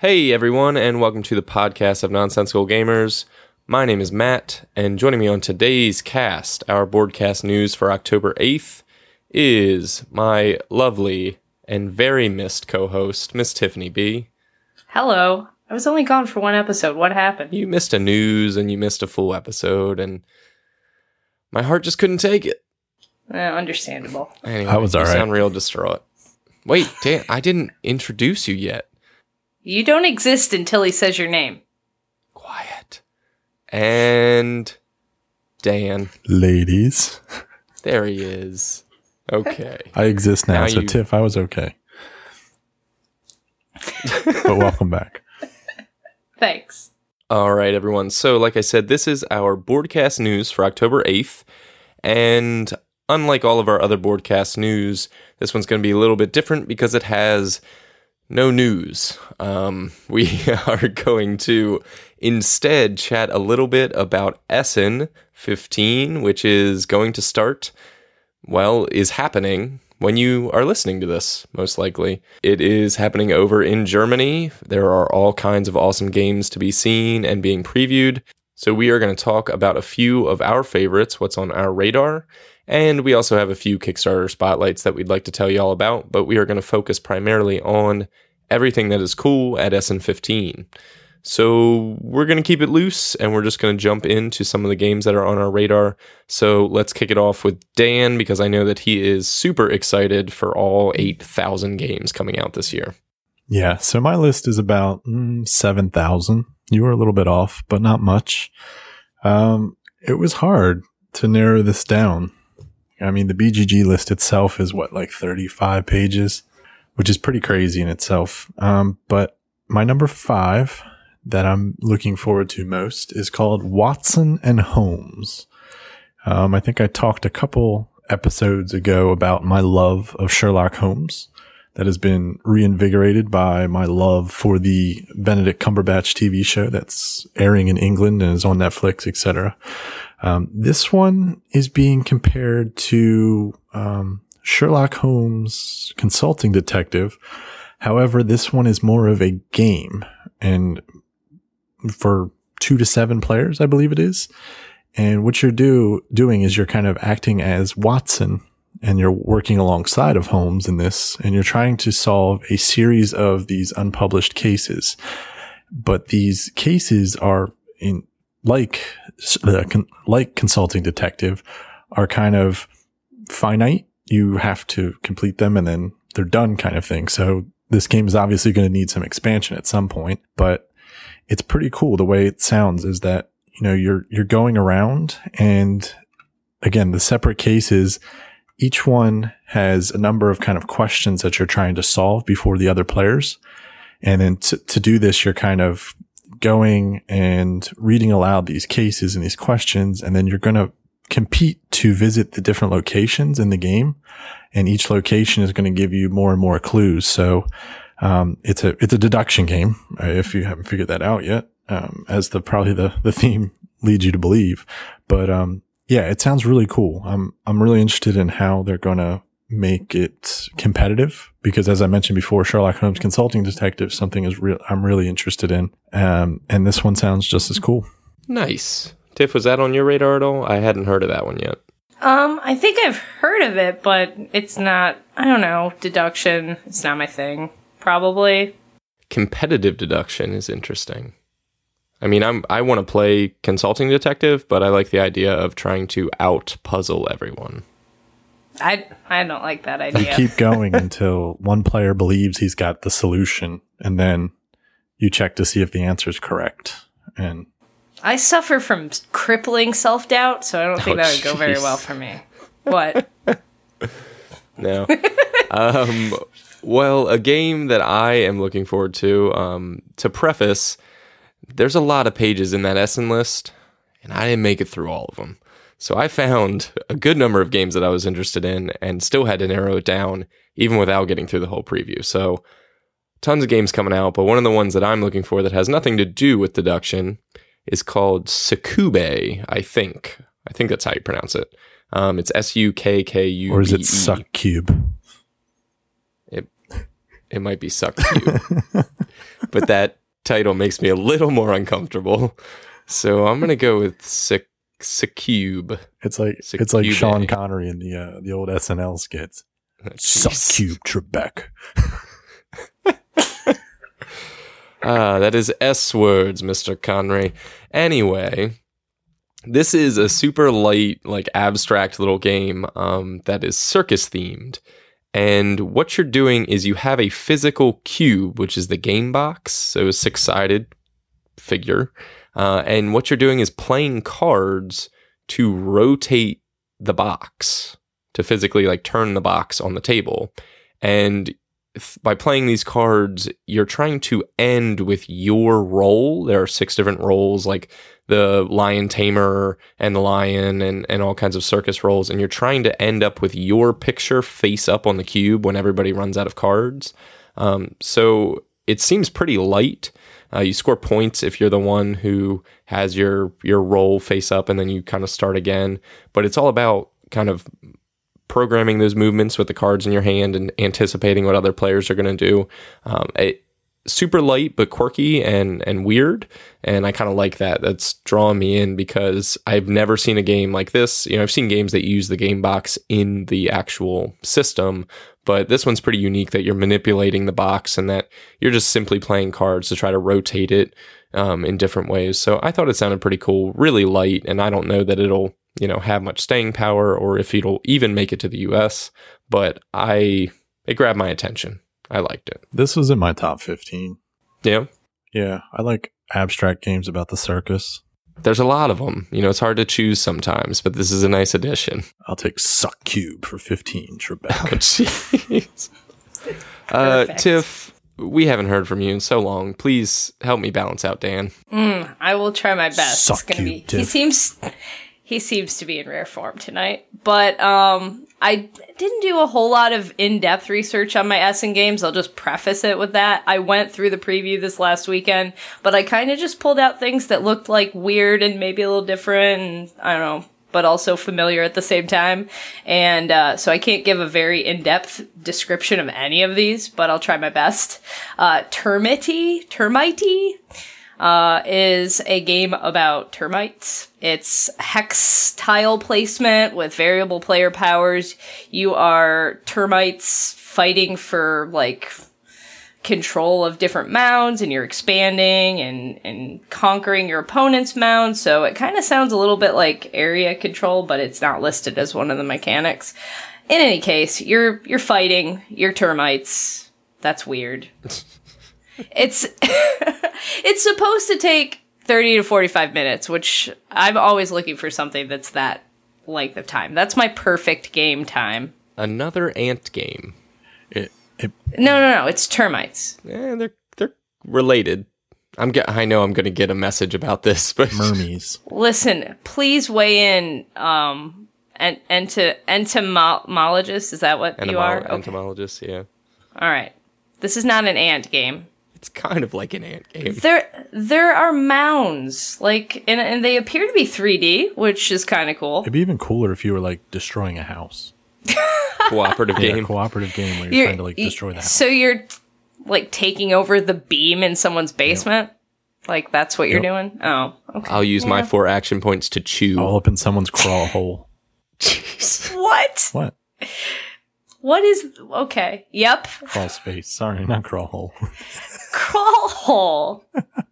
Hey everyone, and welcome to the podcast of Nonsensical Gamers. My name is Matt, and joining me on today's cast, our broadcast news for October 8th, is my lovely and very missed co host, Miss Tiffany B. Hello. I was only gone for one episode. What happened? You missed a news and you missed a full episode, and my heart just couldn't take it. Eh, understandable. Anyway, I was you all right. sound real distraught. Wait, Dan, I didn't introduce you yet. You don't exist until he says your name. Quiet. And Dan. Ladies, There he is. Okay. I exist now, Now so you- Tiff, I was okay. but welcome back. Thanks. All right, everyone. So, like I said, this is our broadcast news for October 8th. And unlike all of our other broadcast news, this one's going to be a little bit different because it has no news. Um, we are going to instead chat a little bit about Essen 15, which is going to start, well, is happening when you are listening to this, most likely. It is happening over in Germany. There are all kinds of awesome games to be seen and being previewed. So, we are going to talk about a few of our favorites, what's on our radar. And we also have a few Kickstarter spotlights that we'd like to tell you all about, but we are going to focus primarily on everything that is cool at Essen 15. So we're going to keep it loose and we're just going to jump into some of the games that are on our radar. So let's kick it off with Dan because I know that he is super excited for all 8,000 games coming out this year. Yeah, so my list is about mm, 7,000. You were a little bit off, but not much. Um, it was hard to narrow this down. I mean, the BGG list itself is what, like 35 pages, which is pretty crazy in itself. Um, but my number five that I'm looking forward to most is called Watson and Holmes. Um, I think I talked a couple episodes ago about my love of Sherlock Holmes that has been reinvigorated by my love for the Benedict Cumberbatch TV show that's airing in England and is on Netflix, etc. Um, this one is being compared to um, Sherlock Holmes Consulting Detective. However, this one is more of a game and for two to seven players, I believe it is. And what you're do doing is you're kind of acting as Watson and you're working alongside of Holmes in this and you're trying to solve a series of these unpublished cases. But these cases are in like, uh, like consulting detective are kind of finite. You have to complete them and then they're done kind of thing. So this game is obviously going to need some expansion at some point, but it's pretty cool. The way it sounds is that, you know, you're, you're going around and again, the separate cases, each one has a number of kind of questions that you're trying to solve before the other players. And then to, to do this, you're kind of going and reading aloud these cases and these questions. And then you're going to compete to visit the different locations in the game. And each location is going to give you more and more clues. So, um, it's a, it's a deduction game. uh, If you haven't figured that out yet, um, as the, probably the, the theme leads you to believe. But, um, yeah, it sounds really cool. I'm, I'm really interested in how they're going to make it competitive because as I mentioned before, Sherlock Holmes Consulting Detective, something is real, I'm really interested in. Um, and this one sounds just as cool. Nice. Tiff, was that on your radar at all? I hadn't heard of that one yet. Um, I think I've heard of it, but it's not, I don't know, deduction. It's not my thing. Probably. Competitive deduction is interesting. I mean, I'm I want to play consulting detective, but I like the idea of trying to out puzzle everyone. I I don't like that idea. You keep going until one player believes he's got the solution and then you check to see if the answer is correct. And I suffer from crippling self doubt, so I don't think Oh, that would go very well for me. What? No. um, well, a game that I am looking forward to. Um, to preface, there's a lot of pages in that Essen list, and I didn't make it through all of them. So I found a good number of games that I was interested in and still had to narrow it down, even without getting through the whole preview. So tons of games coming out, but one of the ones that I'm looking for that has nothing to do with deduction is called Succube, I think. I think that's how you pronounce it. Um, it's S U K K U. Or is it Suck Cube? It might be Suck Cube, but that title makes me a little more uncomfortable. So I'm gonna go with Suck Succube. It's like Succube. it's like Sean Connery in the uh, the old SNL skits. Suck Jeez. Cube Trebek. Ah, that is S words, Mr. Connery. Anyway, this is a super light, like abstract little game um, that is circus themed. And what you're doing is you have a physical cube, which is the game box, so a six sided figure. Uh, and what you're doing is playing cards to rotate the box, to physically like turn the box on the table. And by playing these cards, you're trying to end with your role. There are six different roles, like the lion tamer and the lion and, and all kinds of circus roles. And you're trying to end up with your picture face up on the cube when everybody runs out of cards. Um, so it seems pretty light. Uh, you score points if you're the one who has your your role face up, and then you kind of start again. But it's all about kind of programming those movements with the cards in your hand and anticipating what other players are going to do. Um, it, super light but quirky and and weird, and I kind of like that. That's drawing me in because I've never seen a game like this. You know, I've seen games that use the game box in the actual system, but this one's pretty unique that you're manipulating the box and that you're just simply playing cards to try to rotate it um, in different ways. So I thought it sounded pretty cool, really light, and I don't know that it'll you know have much staying power or if it'll even make it to the U.S. But I it grabbed my attention. I liked it. This was in my top fifteen. Yeah, Yeah, I like abstract games about the circus. there's a lot of them. You know, it's hard to choose sometimes, but this is a nice addition. I'll take Suck Cube for fifteen. Oh, jeez. uh, Tiff, we haven't heard from you in so long. Please help me balance out Dan. Mm, I will try my best. Suck it's gonna you, be. He seems. He seems to be in rare form tonight, but um, I didn't do a whole lot of in-depth research on my Essen games. I'll just preface it with that. I went through the preview this last weekend, but I kind of just pulled out things that looked like weird and maybe a little different, and I don't know, but also familiar at the same time. And uh, so I can't give a very in-depth description of any of these, but I'll try my best. Uh, Termity, Termitey uh, is a game about termites. It's hex tile placement with variable player powers. You are termites fighting for like control of different mounds and you're expanding and, and conquering your opponent's mound. So it kind of sounds a little bit like area control, but it's not listed as one of the mechanics. In any case, you're, you're fighting your termites. That's weird. it's, it's supposed to take 30 to 45 minutes, which I'm always looking for something that's that length of time. That's my perfect game time. Another ant game. it, it, No, no, no. It's termites. Eh, they're they're related. I'm get, I know I'm going to get a message about this, but Myrmes. Listen, please weigh in. Um, and ento entomologist is that what you Entomolo- are? Okay. entomologist. Yeah, All right. This is not an ant game. It's kind of like an ant game. There, there are mounds, like, and, and they appear to be 3D, which is kind of cool. It'd be even cooler if you were like destroying a house. Cooperative Yeah, game. cooperative game where you're, You're- trying to like destroy the house. So you're like taking over the beam in someone's basement. Like that's what you're doing. Oh, okay. I'll use my four action points to chew. All up in someone's crawl hole. Jeez. What? What? What is? Okay. Yep. Crawl space. Sorry, not crawl hole. Crawl hole.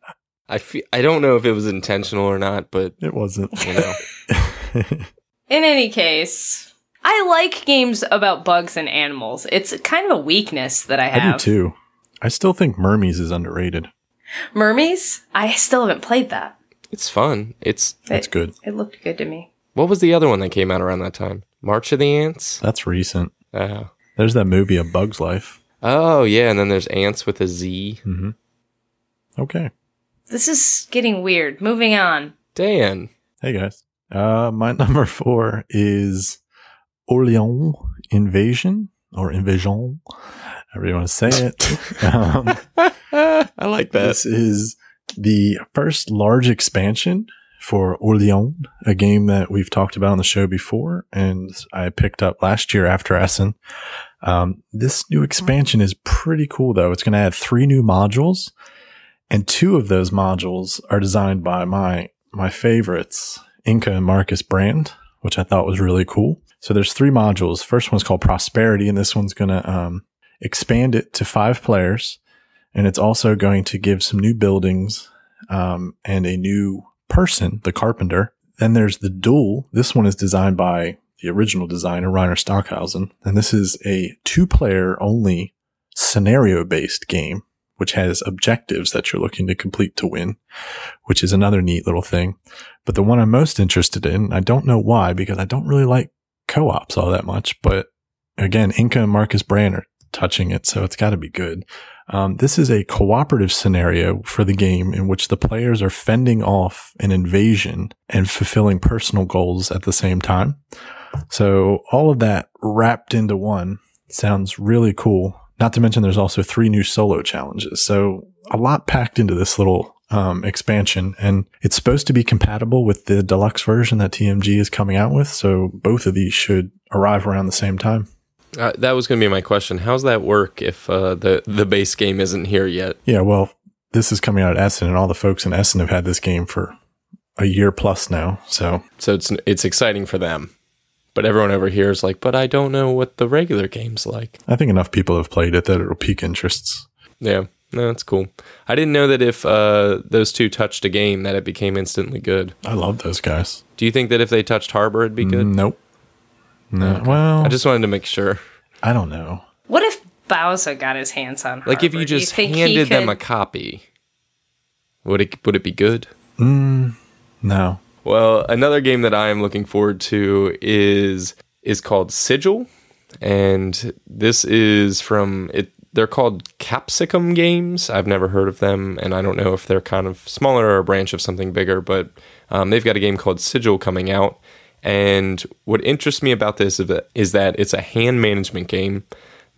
I feel, I don't know if it was intentional or not, but It wasn't. you know, In any case, I like games about bugs and animals. It's kind of a weakness that I have. I do have. too. I still think Myrmes is underrated. Myrmes? I still haven't played that. it's fun. It's That's It- good. It looked good to me. what was the other one that came out around that time? March of the Ants. That's recent. Uh, There's that movie, A Bug's Life. Oh yeah, and then there's ants with a Z. hmm Okay. This is getting weird. Moving on. Dan, Hey guys. Uh, my number four is Orleans Invasion or Invasion, however you want to say it. um, I like that. this is the first large expansion for Orleans, a game that we've talked about on the show before, and I picked up last year after Essen. Um, this new expansion is pretty cool, though. It's going to add three new modules, and two of those modules are designed by my my favorites, Inka and Markus Brand, which I thought was really cool. So there's three modules. First one's called Prosperity, and this one's going to um, expand it to five players, and it's also going to give some new buildings um, and a new person, the carpenter. Then there's the duel. This one is designed by the original designer, Reiner Stockhausen. And this is a two player only scenario based game, which has objectives that you're looking to complete to win, which is another neat little thing. But the one I'm most interested in, I don't know why, because I don't really like co ops all that much, but again, Inka and Markus Brand are touching it, so it's got to be good. Um, this is a cooperative scenario for the game in which the players are fending off an invasion and fulfilling personal goals at the same time. So all of that wrapped into one sounds really cool. Not to mention there's also three new solo challenges. So a lot packed into this little um, expansion and it's supposed to be compatible with the deluxe version that TMG is coming out with. So both of these should arrive around the same time. Uh, that was going to be my question. How's that work if uh, the the base game isn't here yet? Yeah, well, this is coming out at Essen, and all the folks in Essen have had this game for a year plus now. So So it's it's exciting for them, but everyone over here is like, but I don't know what the regular game's like. I think enough people have played it that it'll pique interests. Yeah, no, that's cool. I didn't know that if uh, those two touched a game, that it became instantly good. I love those guys. Do you think that if they touched Harbor, it'd be good? Nope. No. Well, I just wanted to make sure. I don't know. What if Bowser got his hands on Like if you just think he handed them could- a copy, would it would it be good? No. Well, another game that I am looking forward to is is called Sigil, and this is from it. They're called Capsicum Games. I've never heard of them, and I don't know if they're kind of smaller or a branch of something bigger. But um, they've got a game called Sigil coming out, and what interests me about this is that it's a hand management game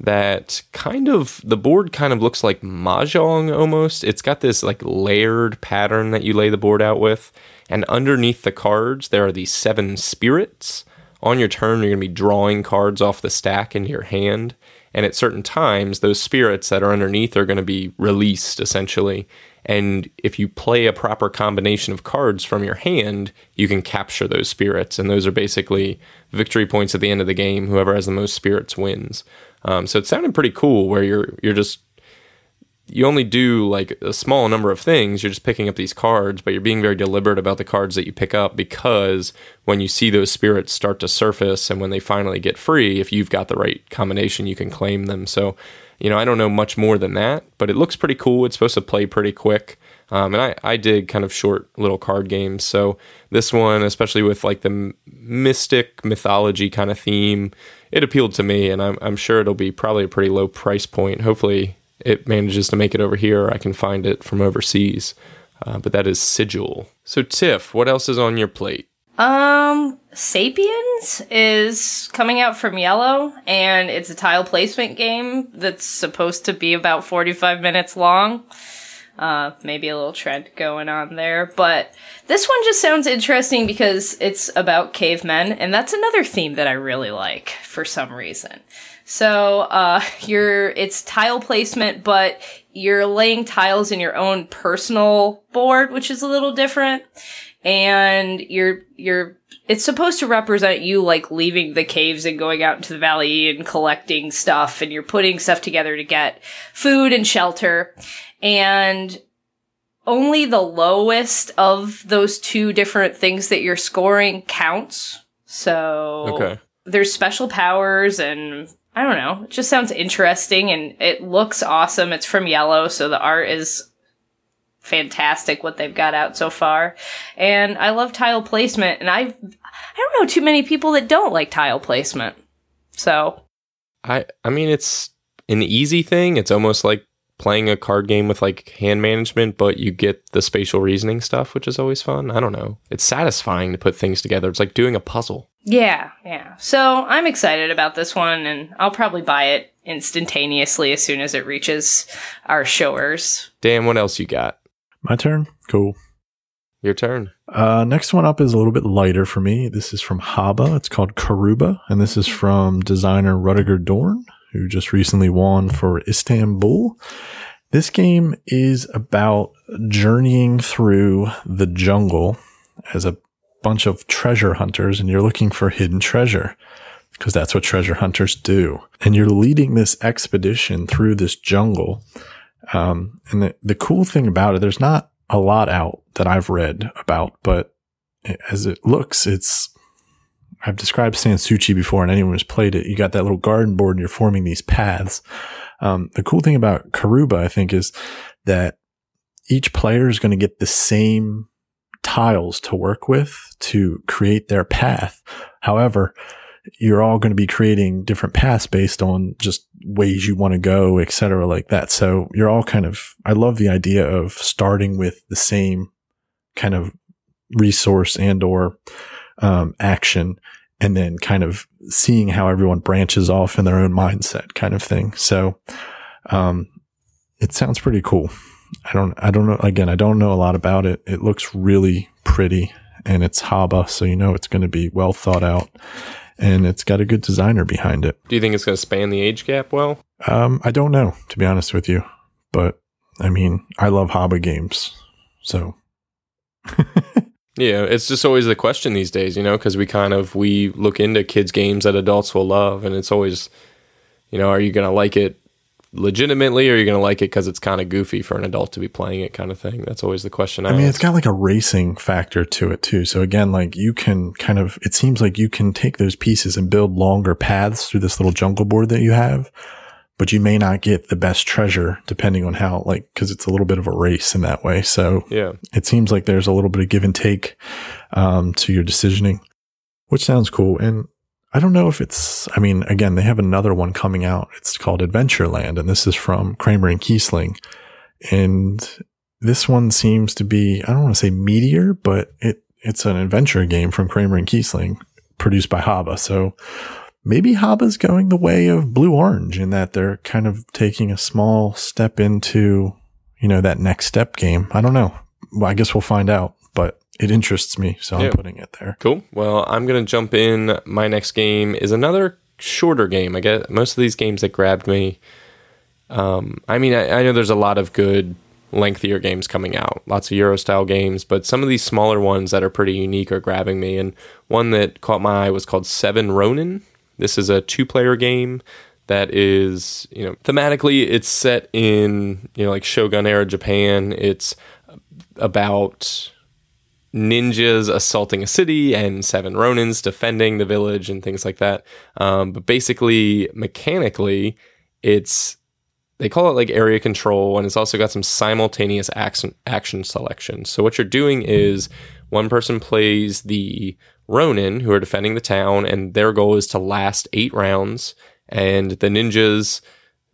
that kind of the board kind of looks like mahjong almost. It's got this like layered pattern that you lay the board out with, and underneath the cards there are these seven spirits. On your turn, you're going to be drawing cards off the stack into your hand, and at certain times, those spirits that are underneath are going to be released essentially. And if you play a proper combination of cards from your hand, you can capture those spirits, and those are basically victory points at the end of the game. Whoever has the most spirits wins. Um, so it sounded pretty cool, where you're you're just you only do like a small number of things. You're just picking up these cards, but you're being very deliberate about the cards that you pick up because when you see those spirits start to surface and when they finally get free, if you've got the right combination, you can claim them. So, you know, I don't know much more than that, but it looks pretty cool. It's supposed to play pretty quick. Um, and I, I dig kind of short little card games. So this one, especially with like the mystic mythology kind of theme, it appealed to me, and I'm, I'm sure it'll be probably a pretty low price point. Hopefully, it manages to make it over here. Or I can find it from overseas. Uh, but that is Sigil. So, Tiff, what else is on your plate? Um, Sapiens is coming out from Yellow, and it's a tile placement game that's supposed to be about 45 minutes long. Uh, maybe a little trend going on there, but this one just sounds interesting because it's about cavemen, and that's another theme that I really like for some reason. So, uh, you're, it's tile placement, but you're laying tiles in your own personal board, which is a little different. And you're, you're, it's supposed to represent you like leaving the caves and going out into the valley and collecting stuff and you're putting stuff together to get food and shelter. And only the lowest of those two different things that you're scoring counts. So Okay. there's special powers and I don't know. It just sounds interesting and it looks awesome. It's from Yellow, so the art is fantastic what they've got out so far. And I love tile placement and I I don't know too many people that don't like tile placement. So, I I mean it's an easy thing. It's almost like playing a card game with like hand management, but you get the spatial reasoning stuff, which is always fun. I don't know. It's satisfying to put things together. It's like doing a puzzle. Yeah, yeah. So I'm excited about this one, and I'll probably buy it instantaneously as soon as it reaches our showers. Dan, what else you got? My turn. Cool. Your turn. Uh, next one up is a little bit lighter for me. This is from Haba. It's called Karuba, and this is from designer Rudiger Dorn, who just recently won for Istanbul. This game is about journeying through the jungle as a bunch of treasure hunters, and you're looking for hidden treasure because that's what treasure hunters do. And you're leading this expedition through this jungle. Um, and the, the cool thing about it, there's not a lot out that I've read about, but as it looks, it's, I've described Sanssouci before and anyone who's played it, you got that little garden board and you're forming these paths. Um, the cool thing about Karuba, I think, is that each player is going to get the same tiles to work with to create their path. However, you're all going to be creating different paths based on just ways you want to go, et cetera, like that. So you're all kind of, I love the idea of starting with the same kind of resource and or um, action and then kind of seeing how everyone branches off in their own mindset kind of thing. So, um, it sounds pretty cool. I don't, I don't know. Again, I don't know a lot about it. It looks really pretty and it's Haba. So, you know, it's going to be well thought out and it's got a good designer behind it. Do you think it's going to span the age gap well? Um, I don't know, to be honest with you, but I mean, I love Haba games. So, yeah, it's just always the question these days, you know, because we kind of we look into kids games that adults will love, and it's always, you know, are you going to like it legitimately or are you going to like it because it's kind of goofy for an adult to be playing it kind of thing? That's always the question i, I mean ask. it's got like a racing factor to it too. So again like you can kind of it seems like you can take those pieces and build longer paths through this little jungle board that you have but you may not get the best treasure depending on how like because it's a little bit of a race in that way. So yeah. it seems like there's a little bit of give and take um, to your decisioning which sounds cool. And I don't know if it's, I mean, again, they have another one coming out. It's called Adventureland, and this is from Kramer and Kiesling. And this one seems to be, I don't want to say meteor, but it, it's an adventure game from Kramer and Kiesling produced by Haba. So maybe Haba's going the way of Blue Orange in that they're kind of taking a small step into, you know, that next step game. I don't know. Well, I guess we'll find out, but it interests me, so Yeah. I'm putting it there. Cool. Well, I'm going to jump in. My next game is another shorter game. I get most of these games that grabbed me. Um, I mean, I, I know there's a lot of good, lengthier games coming out, lots of Euro style games, but some of these smaller ones that are pretty unique are grabbing me. And one that caught my eye was called Seven Ronin. This is a two player game that is, you know, thematically, it's set in, you know, like Shogun era Japan. It's about ninjas assaulting a city and seven ronins defending the village and things like that. Um, but basically, mechanically, it's they call it like area control, and it's also got some simultaneous action action selection. So what you're doing is one person plays the ronin who are defending the town, and their goal is to last eight rounds, and the ninjas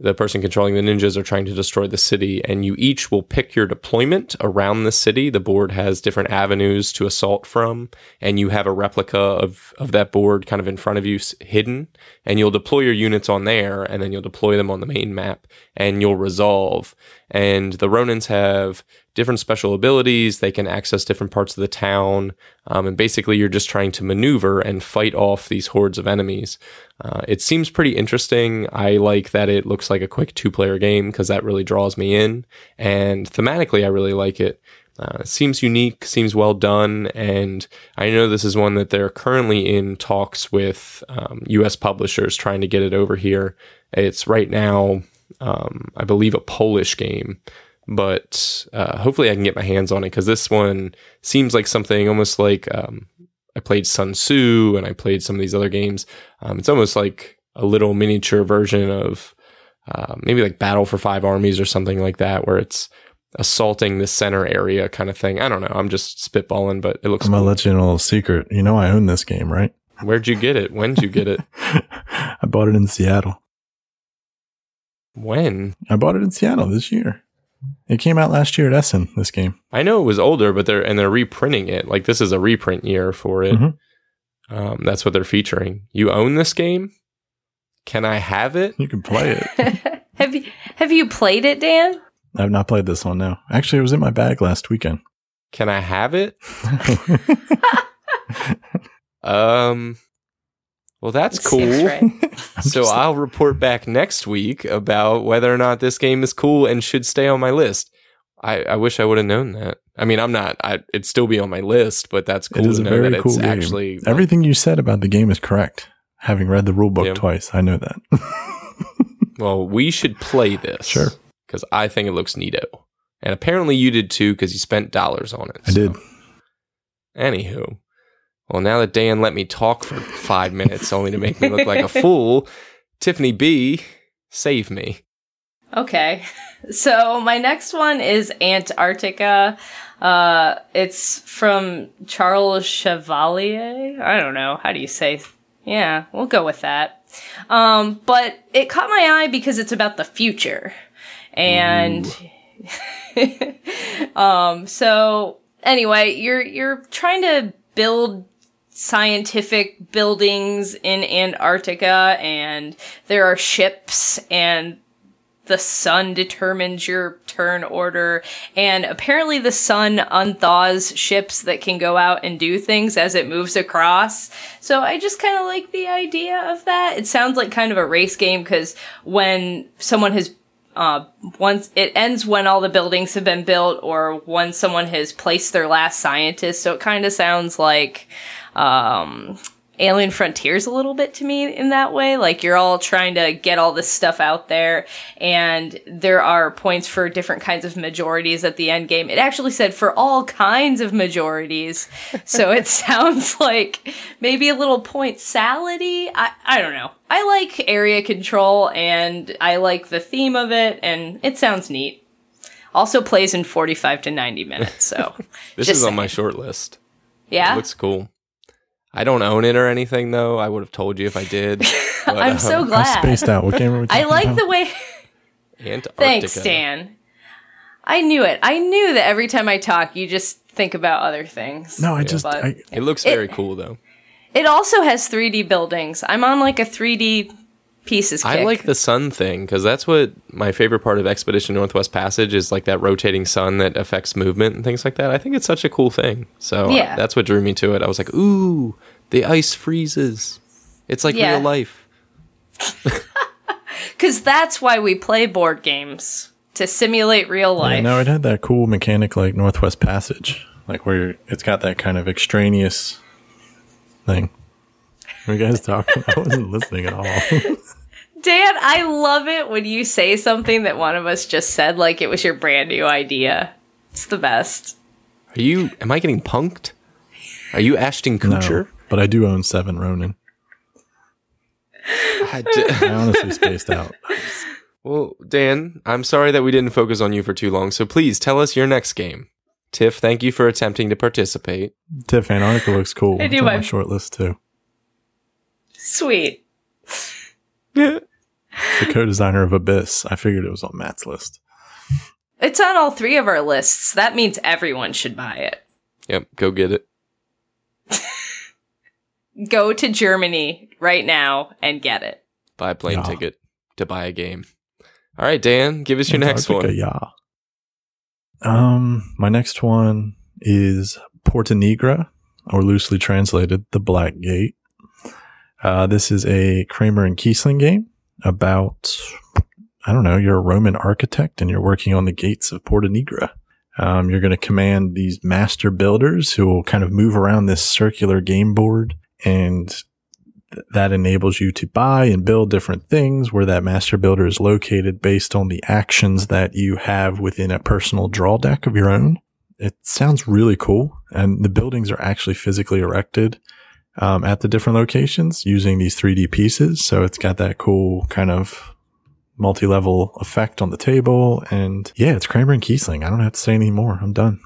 the person controlling the ninjas are trying to destroy the city, and you each will pick your deployment around the city. The board has different avenues to assault from, and you have a replica of, of that board kind of in front of you hidden, and you'll deploy your units on there, and then you'll deploy them on the main map, and you'll resolve. And the Ronins have different special abilities. They can access different parts of the town. Um, and basically, you're just trying to maneuver and fight off these hordes of enemies. Uh, it seems pretty interesting. I like that it looks like a quick two player game because that really draws me in. And thematically, I really like it. Uh, seems unique, seems well done, and I know this is one that they're currently in talks with um, U.S. publishers trying to get it over here. It's right now, um, I believe, a Polish game, but uh, hopefully I can get my hands on it because this one seems like something almost like um, I played Sun Tzu and I played some of these other games. Um, it's almost like a little miniature version of uh, maybe like Battle for Five Armies or something like that, where it's assaulting the center area kind of thing. I don't know. I'm just spitballing, but it looks I'm gonna cool. let you in a little secret. You know, I own this game, right? Where'd you get it? When'd you get it? I bought it in Seattle. When? I bought it in Seattle this year. It came out last year at Essen. This game. I know it was older, but they're and they're reprinting it. Like this is a reprint year for it. Mhm. Um, that's what they're featuring. You own this game? Can I have it? You can play it. have you have you played it, Dan? I've not played this one No, Actually, it was in my bag last weekend. Can I have it? Um. Well, that's cool. Right. So I'll report back next week about whether or not this game is cool and should stay on my list. I, I wish I would have known that. I mean, I'm not. I, it'd still be on my list, but that's cool it is to a know very that cool it's game. actually like, Everything you said about the game is correct. Having read the rule book Yeah. twice, I know that. Well, we should play this. Sure. Because I think it looks neato, and apparently you did too because you spent dollars on it. I did. Anywho, well, now that Dan let me talk for five minutes only to make me look like a fool, Tiffany B, save me. Okay. So my next one is Antarctica. Uh, it's from Charles Chevallier. I don't know. How do you say? Yeah, we'll go with that. Um, but it caught my eye because it's about the future. And, um, so anyway, you're, you're trying to build scientific buildings in Antarctica and there are ships and the sun determines your turn order. And apparently the sun unthaws ships that can go out and do things as it moves across. So i just kind of like the idea of that. It sounds like kind of a race game because when someone has uh, once it ends when all the buildings have been built or when someone has placed their last scientist. So it kind of sounds like um Alien Frontiers a little bit to me in that way. Like you're all trying to get all this stuff out there and there are points for different kinds of majorities at the end game. It actually said for all kinds of majorities. so it sounds like maybe a little point salady. I, I don't know. I like area control and I like the theme of it and it sounds neat. Also plays in 45 to 90 minutes. So This is on my short list. yeah. It looks cool. I don't own it or anything though. I would have told you if I did. But, I'm um, so I glad. spaced out. What game are we I like about? the way Antarctica. Thanks, Dan. I knew it. I knew that every time I talk, you just think about other things. No, I just I, It looks very cool though. It also has 3D buildings. I'm on like a 3D pieces kick. I like the sun thing because that's what my favorite part of Expedition Northwest Passage is like that rotating sun that affects movement and things like that. I think it's such a cool thing. So uh, Yeah. that's what drew me to it. I was like, ooh, the ice freezes. It's like Yeah. real life. Because that's why we play board games to simulate real yeah, life. no, it had that cool mechanic like Northwest Passage, like where it's got that kind of extraneous thing. What are you guys talking? I wasn't listening at all. Dan, I love it when you say something that one of us just said like it was your brand new idea. It's the best. Are you? Am I getting punked? Are you Ashton Kutcher? no, but I do own Seven Ronin. I honestly spaced out. well, Dan, I'm sorry that we didn't focus on you for too long. So please tell us your next game. Tiff, thank you for attempting to participate. Tiff Antarctica looks cool. I do on my my- short list too. Sweet. The co-designer of Abyss. I figured it was on Matt's list. It's on all three of our lists. That means everyone should buy it. Yep, go get it. Go to Germany right now and get it. Buy a plane Yeah. ticket to buy a game. All right, Dan, give us your next one. Yeah. Um, my next one is Porta Nigra, or loosely translated, the Black Gate. Uh, this is a Kramer and Kiesling game about, I don't know, you're a Roman architect and you're working on the gates of Porta Nigra. Um, you're going to command these master builders who will kind of move around this circular game board and th- that enables you to buy and build different things where that master builder is located based on the actions that you have within a personal draw deck of your own. It sounds really cool. And the buildings are actually physically erected um, at the different locations using these 3D pieces. So it's got that cool kind of multi level effect on the table. And yeah, it's Kramer and Kiesling. I don't have to say any more. I'm done.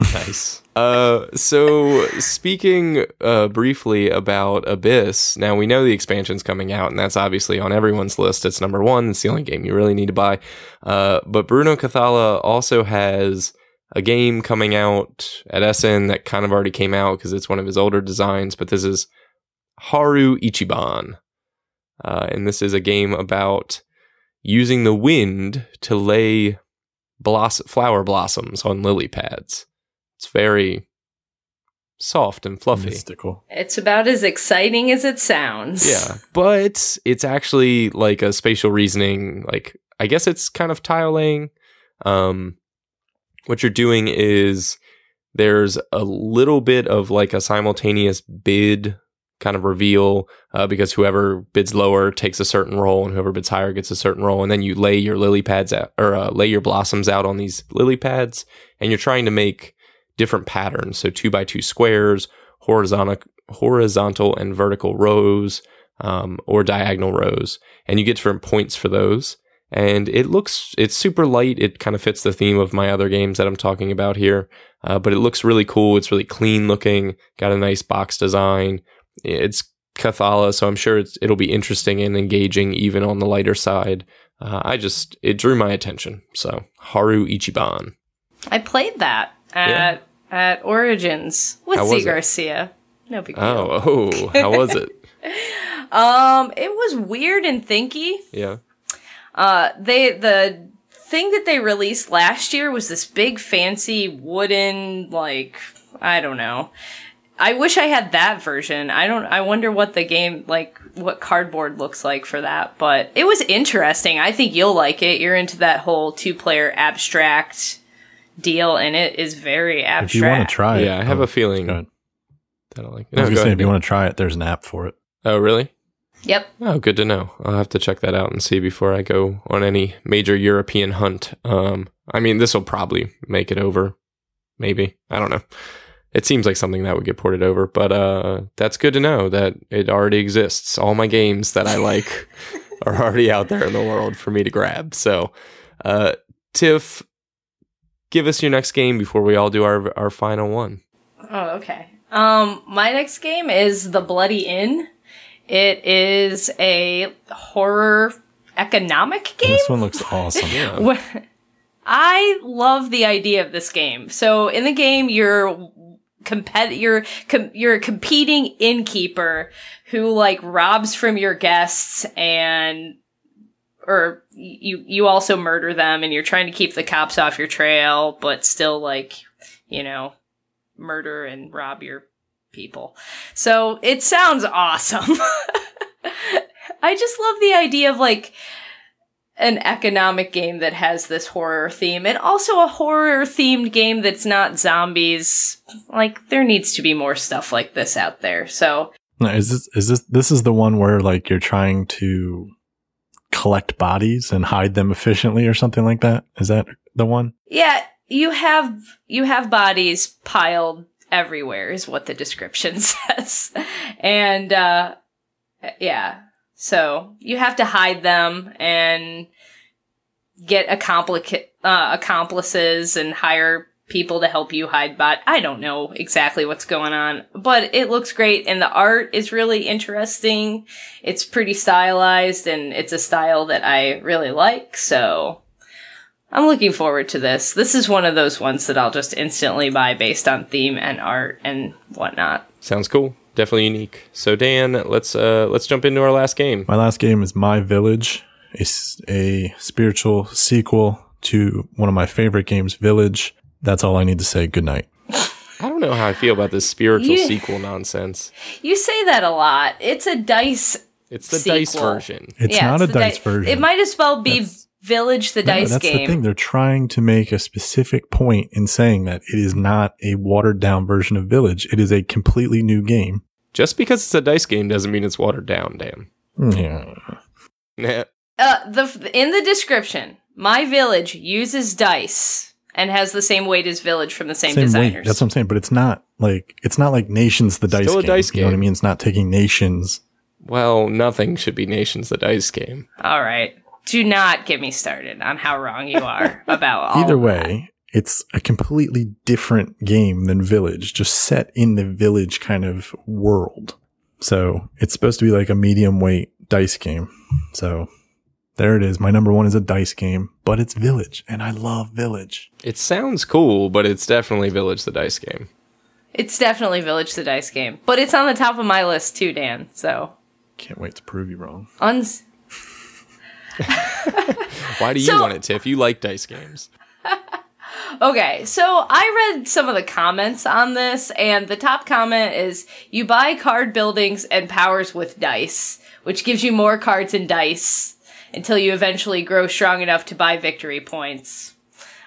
Nice. Uh, so speaking uh, briefly about Abyss, now we know the expansion's coming out, and that's obviously on everyone's list. It's number one. It's the only game you really need to buy. Uh, but Bruno Cathala also has a game coming out at Essen that kind of already came out because it's one of his older designs. But this is Haru Ichiban, uh, and this is a game about using the wind to lay bloss- flower blossoms on lily pads. It's very soft and fluffy. Mystical. It's about as exciting as it sounds. Yeah, but it's actually like a spatial reasoning. Like I guess it's kind of tile laying. Um, what you're doing is there's a little bit of like a simultaneous bid kind of reveal uh, because whoever bids lower takes a certain role and whoever bids higher gets a certain role. And then you lay your lily pads out or uh, lay your blossoms out on these lily pads and you're trying to make different patterns. So two by two squares horizontal horizontal and vertical rows um, or diagonal rows. And you get different points for those and it looks it's super light it kind of fits the theme of my other games that i'm talking about here uh, but it looks really cool it's really clean looking got a nice box design it's Cathala, so I'm sure it's, it'll be interesting and engaging even on the lighter side. Uh, I just it drew my attention. So Haru Ichiban. I played that at at Origins with Zee it? Garcia. No big deal. Oh, oh, how was it? Um, it was weird and thinky. Yeah. Uh, they the thing that they released last year was this big fancy wooden like I don't know. I wish I had that version. I don't. I wonder what the game like, what cardboard looks like for that. But it was interesting. I think you'll like it. You're into that whole two player abstract deal, and it is very abstract. If you want to try it, Yeah, I have oh, a feeling go ahead. that I like. I was No, gonna say, if you want to try it, there's an app for it. Oh, really? Yep. Oh, good to know. I'll have to check that out and see before I go on any major European hunt. Um, I mean, this will probably make it over. Maybe. I don't know. It seems like something that would get ported over, but uh, that's good to know that it already exists. All my games that I like are already out there in the world for me to grab. So, uh, Tiff, give us your next game before we all do our our final one. Oh, okay. Um, my next game is The Bloody Inn. It is a horror economic game. This one looks awesome. Yeah. I love the idea of this game. So in the game, you're compet you're com- you're a competing innkeeper who like robs from your guests and or you you also murder them and you're trying to keep the cops off your trail but still like you know murder and rob your people so it sounds awesome i just love the idea of like an economic game that has this horror theme and also a horror themed game that's not zombies. Like there needs to be more stuff like this out there. So Now, is this is this this is the one where like you're trying to collect bodies and hide them efficiently or something like that? Is that the one? yeah, you have you have bodies piled everywhere is what the description says. And uh yeah. So you have to hide them and get accomplica- uh, accomplices and hire people to help you hide bot. I don't know exactly what's going on, but it looks great and the art is really interesting. It's pretty stylized and it's a style that I really like, so I'm looking forward to this. This is one of those ones that I'll just instantly buy based on theme and art and whatnot. Sounds cool. Definitely unique. So Dan, let's uh let's jump into our last game. My last game is My Village, a spiritual sequel to one of my favorite games, Village. That's all I need to say. Good night. I don't know how I feel about this spiritual Yeah. sequel nonsense. You say that a lot. It's a dice. It's the dice version. It's yeah, not it's a dice di- version. It might as well be That's- Village the No, dice that's game. That's the thing. They're trying to make a specific point in saying that it is not a watered down version of Village. It is a completely new game. Just because it's a dice game doesn't mean it's watered down, Dan. Yeah. Nah. Uh, the in the description, my village uses dice and has the same weight as Village from the same, Same weight. designers. That's what I'm saying. But it's not like it's not like Nations the dice Still a game. dice You know what I mean? It's not taking Nations. Well, nothing should be Nations the dice game. all right. Do not get me started on how wrong you are about all Either of that. way, it's a completely different game than Village, just set in the Village kind of world. So it's supposed to be like a medium weight dice game. So there it is. My number one is a dice game, but it's Village, and I love Village. It sounds cool, but it's definitely Village the Dice game. It's definitely Village the Dice game, but it's on the top of my list too, Dan. So Can't wait to prove you wrong. uns. Why do you So- want it, Tiff? You like dice games. Okay, so I read some of the comments on this, and the top comment is you buy card buildings and powers with dice, which gives you more cards and dice until you eventually grow strong enough to buy victory points.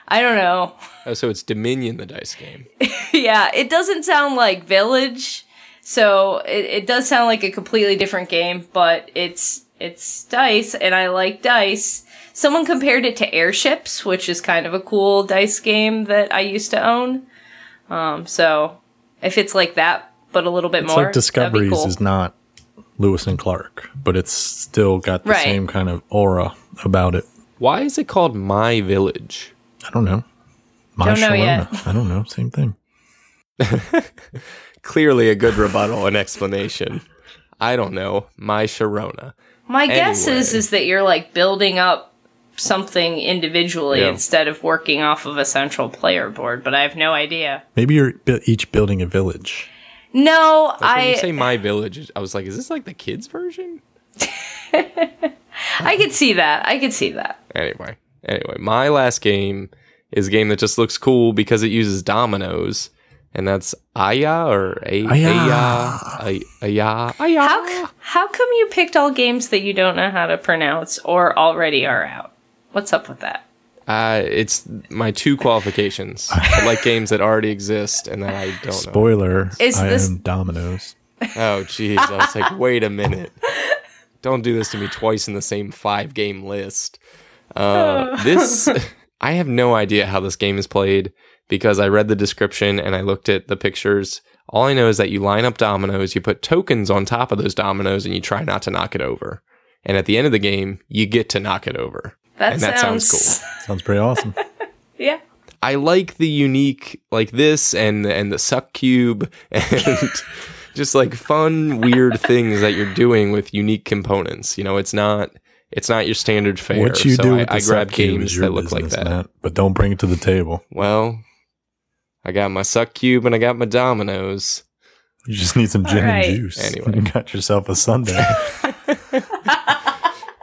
I don't know. Oh, so it's Dominion the dice game. yeah, it doesn't sound like Village, so it, it does sound like a completely different game, but it's it's dice, and I like dice. Someone compared it to Airships, which is kind of a cool dice game that I used to own. Um, so if it's like that, but a little bit It's more, like Discoveries cool. is not Lewis and Clark, but it's still got the Right. same kind of aura about it. Why is it called My Village? I don't know. My Don't know yet. Sharona. I don't know. Same thing. Clearly a good rebuttal and explanation. I don't know. My Sharona. My guess is is that you're like building up something individually Yeah. instead of working off of a central player board, but I have no idea. Maybe you're bu- each building a village. No, Like when you I say My Village, I was like, is this like the kids' version? I could see that. I could see that. Anyway, anyway, my last game is a game that just looks cool because it uses dominoes, and that's Aya or A- Aya. Aya, Aya, Aya. How c- how come you picked all games that you don't know how to pronounce or already are out? What's up with that? Uh, it's my two qualifications. I like games that already exist and that I don't know. Spoiler: Is I this- am Dominoes. Oh, jeez. I was like, wait a minute. Don't do this to me twice in the same five game list. Uh, this, I have no idea how this game is played because I read the description and I looked at the pictures. All I know is that you line up dominoes, you put tokens on top of those dominoes, and you try not to knock it over. And at the end of the game, you get to knock it over. That And that sounds sounds, Sounds pretty awesome. Yeah. I like the unique like this and and the suck cube and just like fun weird things that you're doing with unique components. You know, it's not it's not your standard fare. what you so do I, with the I grab suck cube games is your that look like business, that. Matt, but don't bring it to the table. Well, I got my suck cube and I got my dominoes. You just need some gin Alright. and juice. Anyway. you got yourself a Sunday.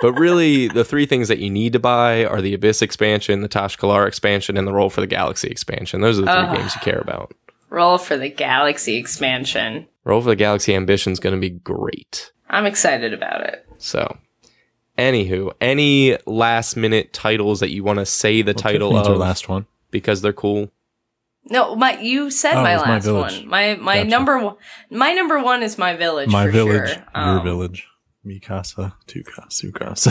But really, the three things that you need to buy are the Abyss expansion, the Tash-Kalar expansion, and the Roll for the Galaxy expansion. Those are the three Ugh. games you care about. Roll for the Galaxy expansion. Roll for the Galaxy Ambition is going to be great. I'm excited about it. So, anywho, any last minute titles that you want to say the Well, title of our last one. because they're cool? No, my you said Oh, my it was My last Village. one. My my Gotcha. number one. My number one is my village. My for village, sure. your Um, village. Mi casa, tu casa, su casa.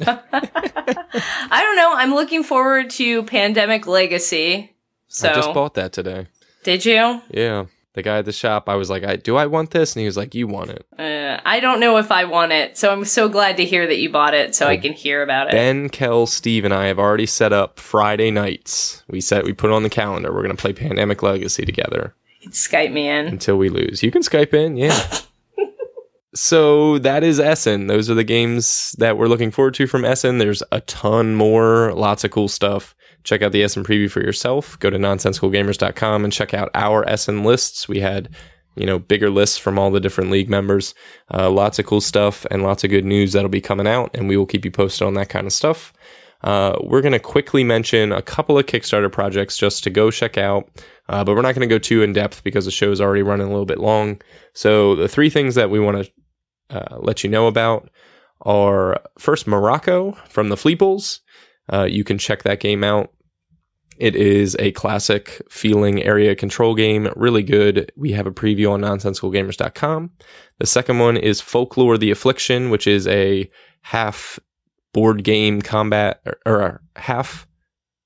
I don't know. I'm looking forward to Pandemic Legacy. So I just bought that today. did you? Yeah. The guy at the shop, I was like, I, "Do I want this?" And he was like, "You want it." Uh, I don't know if I want it, so I'm so glad to hear that you bought it, so I can hear about it. Ben, Kel, Steve, and I have already set up Friday nights. We set, we put on the calendar. We're gonna play Pandemic Legacy together You can Skype me in. until we lose. You can Skype in, yeah. so that is Essen. Those are the games that we're looking forward to from Essen. There's a ton more, lots of cool stuff. Check out the Essen preview for yourself. Go to nonsensicalgamers.com and check out our Essen lists. We had, you know, bigger lists from all the different league members. Uh, lots of cool stuff and lots of good news that'll be coming out, and we will keep you posted on that kind of stuff. Uh, we're going to quickly mention a couple of Kickstarter projects just to go check out, uh, but we're not going to go too in depth because the show is already running a little bit long. So the three things that we want to uh, let you know about are first Morocco from the Fleeples. Uh, you can check that game out. It is a classic feeling area control game, really good. We have a preview on nonsensicalgamers.com. The second one is Folklore the Affliction, which is a half board game combat or, or half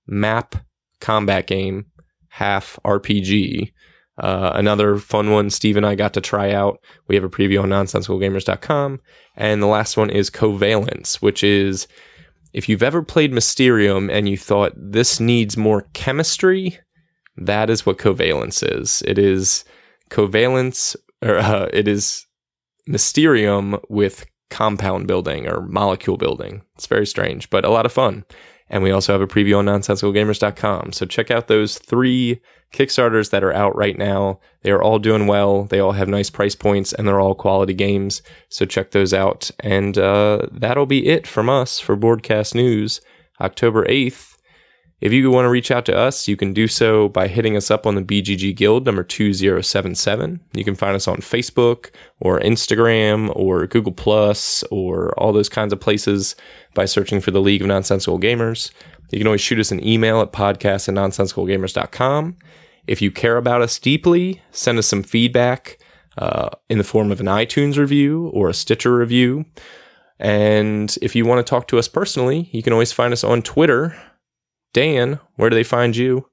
map combat game, half RPG. Uh, another fun one Steve and I got to try out. We have a preview on nonsensicalgamers.com. And the last one is Covalence, which is if you've ever played Mysterium and you thought this needs more chemistry, that is what covalence is. It is covalence, or uh, it is Mysterium with compound building or molecule building. It's very strange, but a lot of fun. And we also have a preview on nonsensicalgamers.com. So check out those three Kickstarters that are out right now. They are all doing well. They all have nice price points and they're all quality games. So check those out. And uh, that'll be it from us for Boardcast News, October 8th. If you want to reach out to us, you can do so by hitting us up on the BGG Guild number 2077. You can find us on Facebook or Instagram or Google Plus or all those kinds of places by searching for the League of Nonsensical Gamers. You can always shoot us an email at podcast at nonsensicalgamers.com. If you care about us deeply, send us some feedback uh, in the form of an iTunes review or a Stitcher review. And if you want to talk to us personally, you can always find us on Twitter Dan, where do they find you?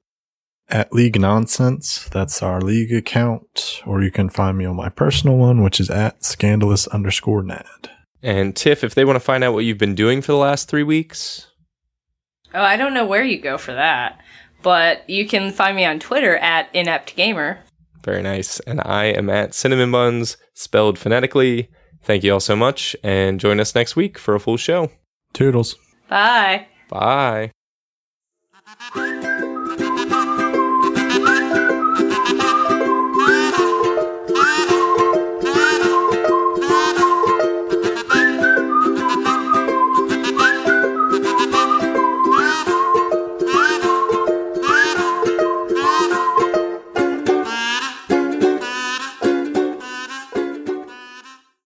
At League Nonsense, that's our league account, or you can find me on my personal one, which is at scandalous underscore nad. And Tiff, if they want to find out what you've been doing for the last three weeks, Oh, I don't know where you go for that, but you can find me on Twitter at ineptgamer. very nice. And I am at Cinnamon Buns, spelled phonetically. Thank you all so much, and join us next week for a full show. Toodles. Bye. Bye. Ha ha ha!